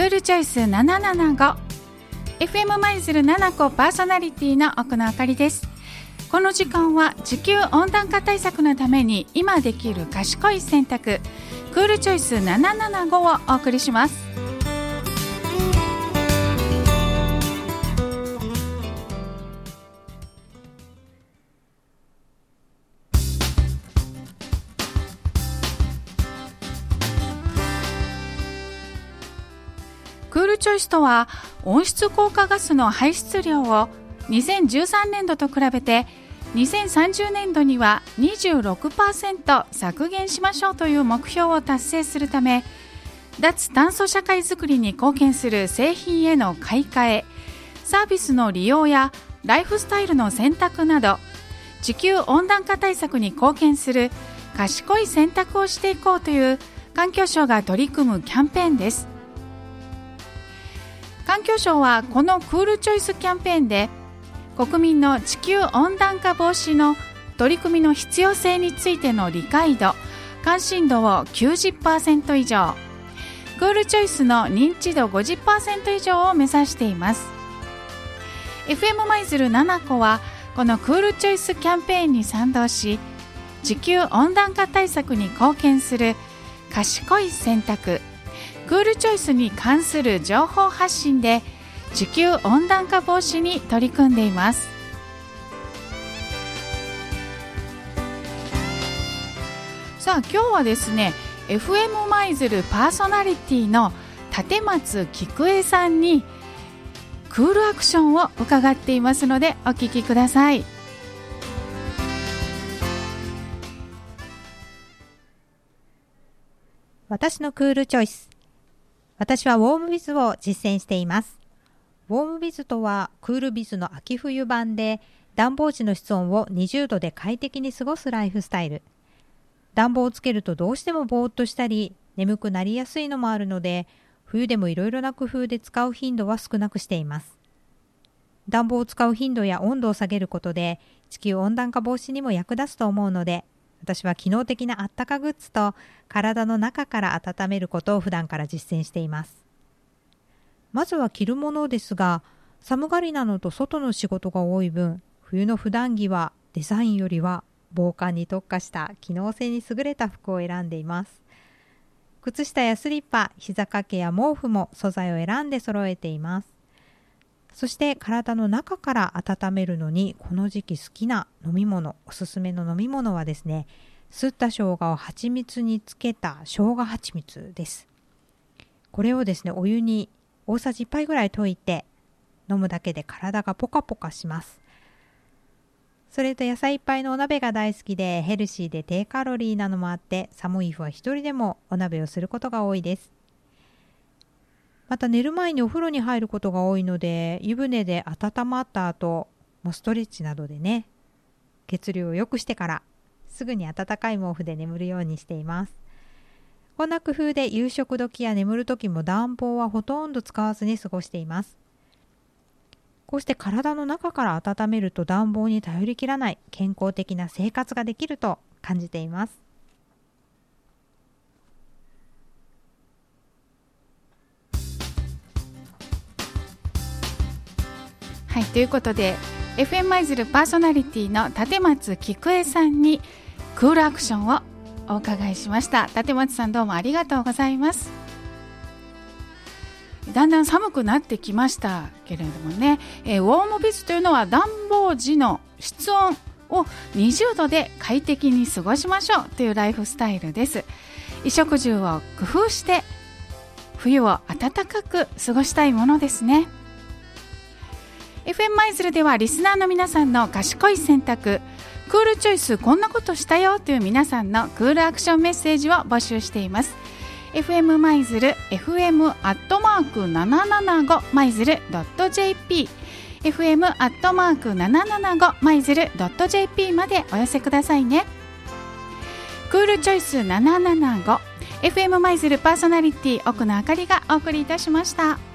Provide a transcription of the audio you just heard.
クールチョイス775 FM マイズル7個パーソナリティの奥野あかりです。この時間は地球温暖化対策のために今できる賢い選択クールチョイス775をお送りします。チョイスとは温室効果ガスの排出量を2013年度と比べて2030年度には26%削減しましょうという目標を達成するため脱炭素社会づくりに貢献する製品への買い替えサービスの利用やライフスタイルの選択など地球温暖化対策に貢献する賢い選択をしていこうという環境省が取り組むキャンペーンです。環境省はこのクールチョイスキャンペーンで国民の地球温暖化防止の取り組みの必要性についての理解度関心度を90%以上。クールチョイスの認知度50%以上を目指しています。FM マイズル7個はこのクールチョイスキャンペーンに賛同し地球温暖化対策に貢献する賢い選択。クールチョイスに関する情報発信で地球温暖化防止に取り組んでいます。さあ今日はですね FM マイズルパーソナリティの立松菊江さんにクールアクションを伺っていますのでお聞きください。私のクールチョイス。私はウォームビズを実践しています。ウォームビズとはクールビズの秋冬版で暖房時の室温を20度で快適に過ごすライフスタイル。暖房をつけるとどうしてもぼーっとしたり眠くなりやすいのもあるので冬でもいろいろな工夫で使う頻度は少なくしています。暖房を使う頻度や温度を下げることで地球温暖化防止にも役立つと思うので私は機能的なあったかグッズと体の中から温めることを普段から実践しています。まずは着るものですが寒がりなのと外の仕事が多い分冬の普段着はデザインよりは防寒に特化した機能性に優れた服を選んでいます。靴下やスリッパ膝掛けや毛布も素材を選んで揃えています。そして体の中から温めるのにこの時期好きな飲み物おすすめの飲み物はですねすった生姜を蜂蜜につけた生姜蜂蜜です。これをですねお湯に大さじ1杯ぐらい溶いて飲むだけで体がポカポカします。それと野菜いっぱいのお鍋が大好きでヘルシーで低カロリーなのもあって寒い日は一人でもお鍋をすることが多いです。また寝る前にお風呂に入ることが多いので湯船で温まった後もストレッチなどでね血流を良くしてからすぐに温かい毛布で眠るようにしています。こんな工夫で夕食時や眠る時も暖房はほとんど使わずに過ごしています。こうして体の中から温めると暖房に頼りきらない健康的な生活ができると感じています。はいということで FM マイズルパーソナリティの立松菊江さんにクールアクションをお伺いしました。立松さんどうもありがとうございます。だんだん寒くなってきましたけれどもね、えー、ウォームビズというのは暖房時の室温を20度で快適に過ごしましょうというライフスタイルです。衣食住を工夫して冬を暖かく過ごしたいものですね。FM マイズルではリスナーの皆さんの賢い選択。クールチョイスこんなことしたよという皆さんのクールアクションメッセージを募集しています。FM マイズル FM アットマーク775マイズル .jp FM アットマーク775マイズル .jp までお寄せくださいね。クールチョイス775 FM マイズルパーソナリティ奥野あかりがお送りいたしました。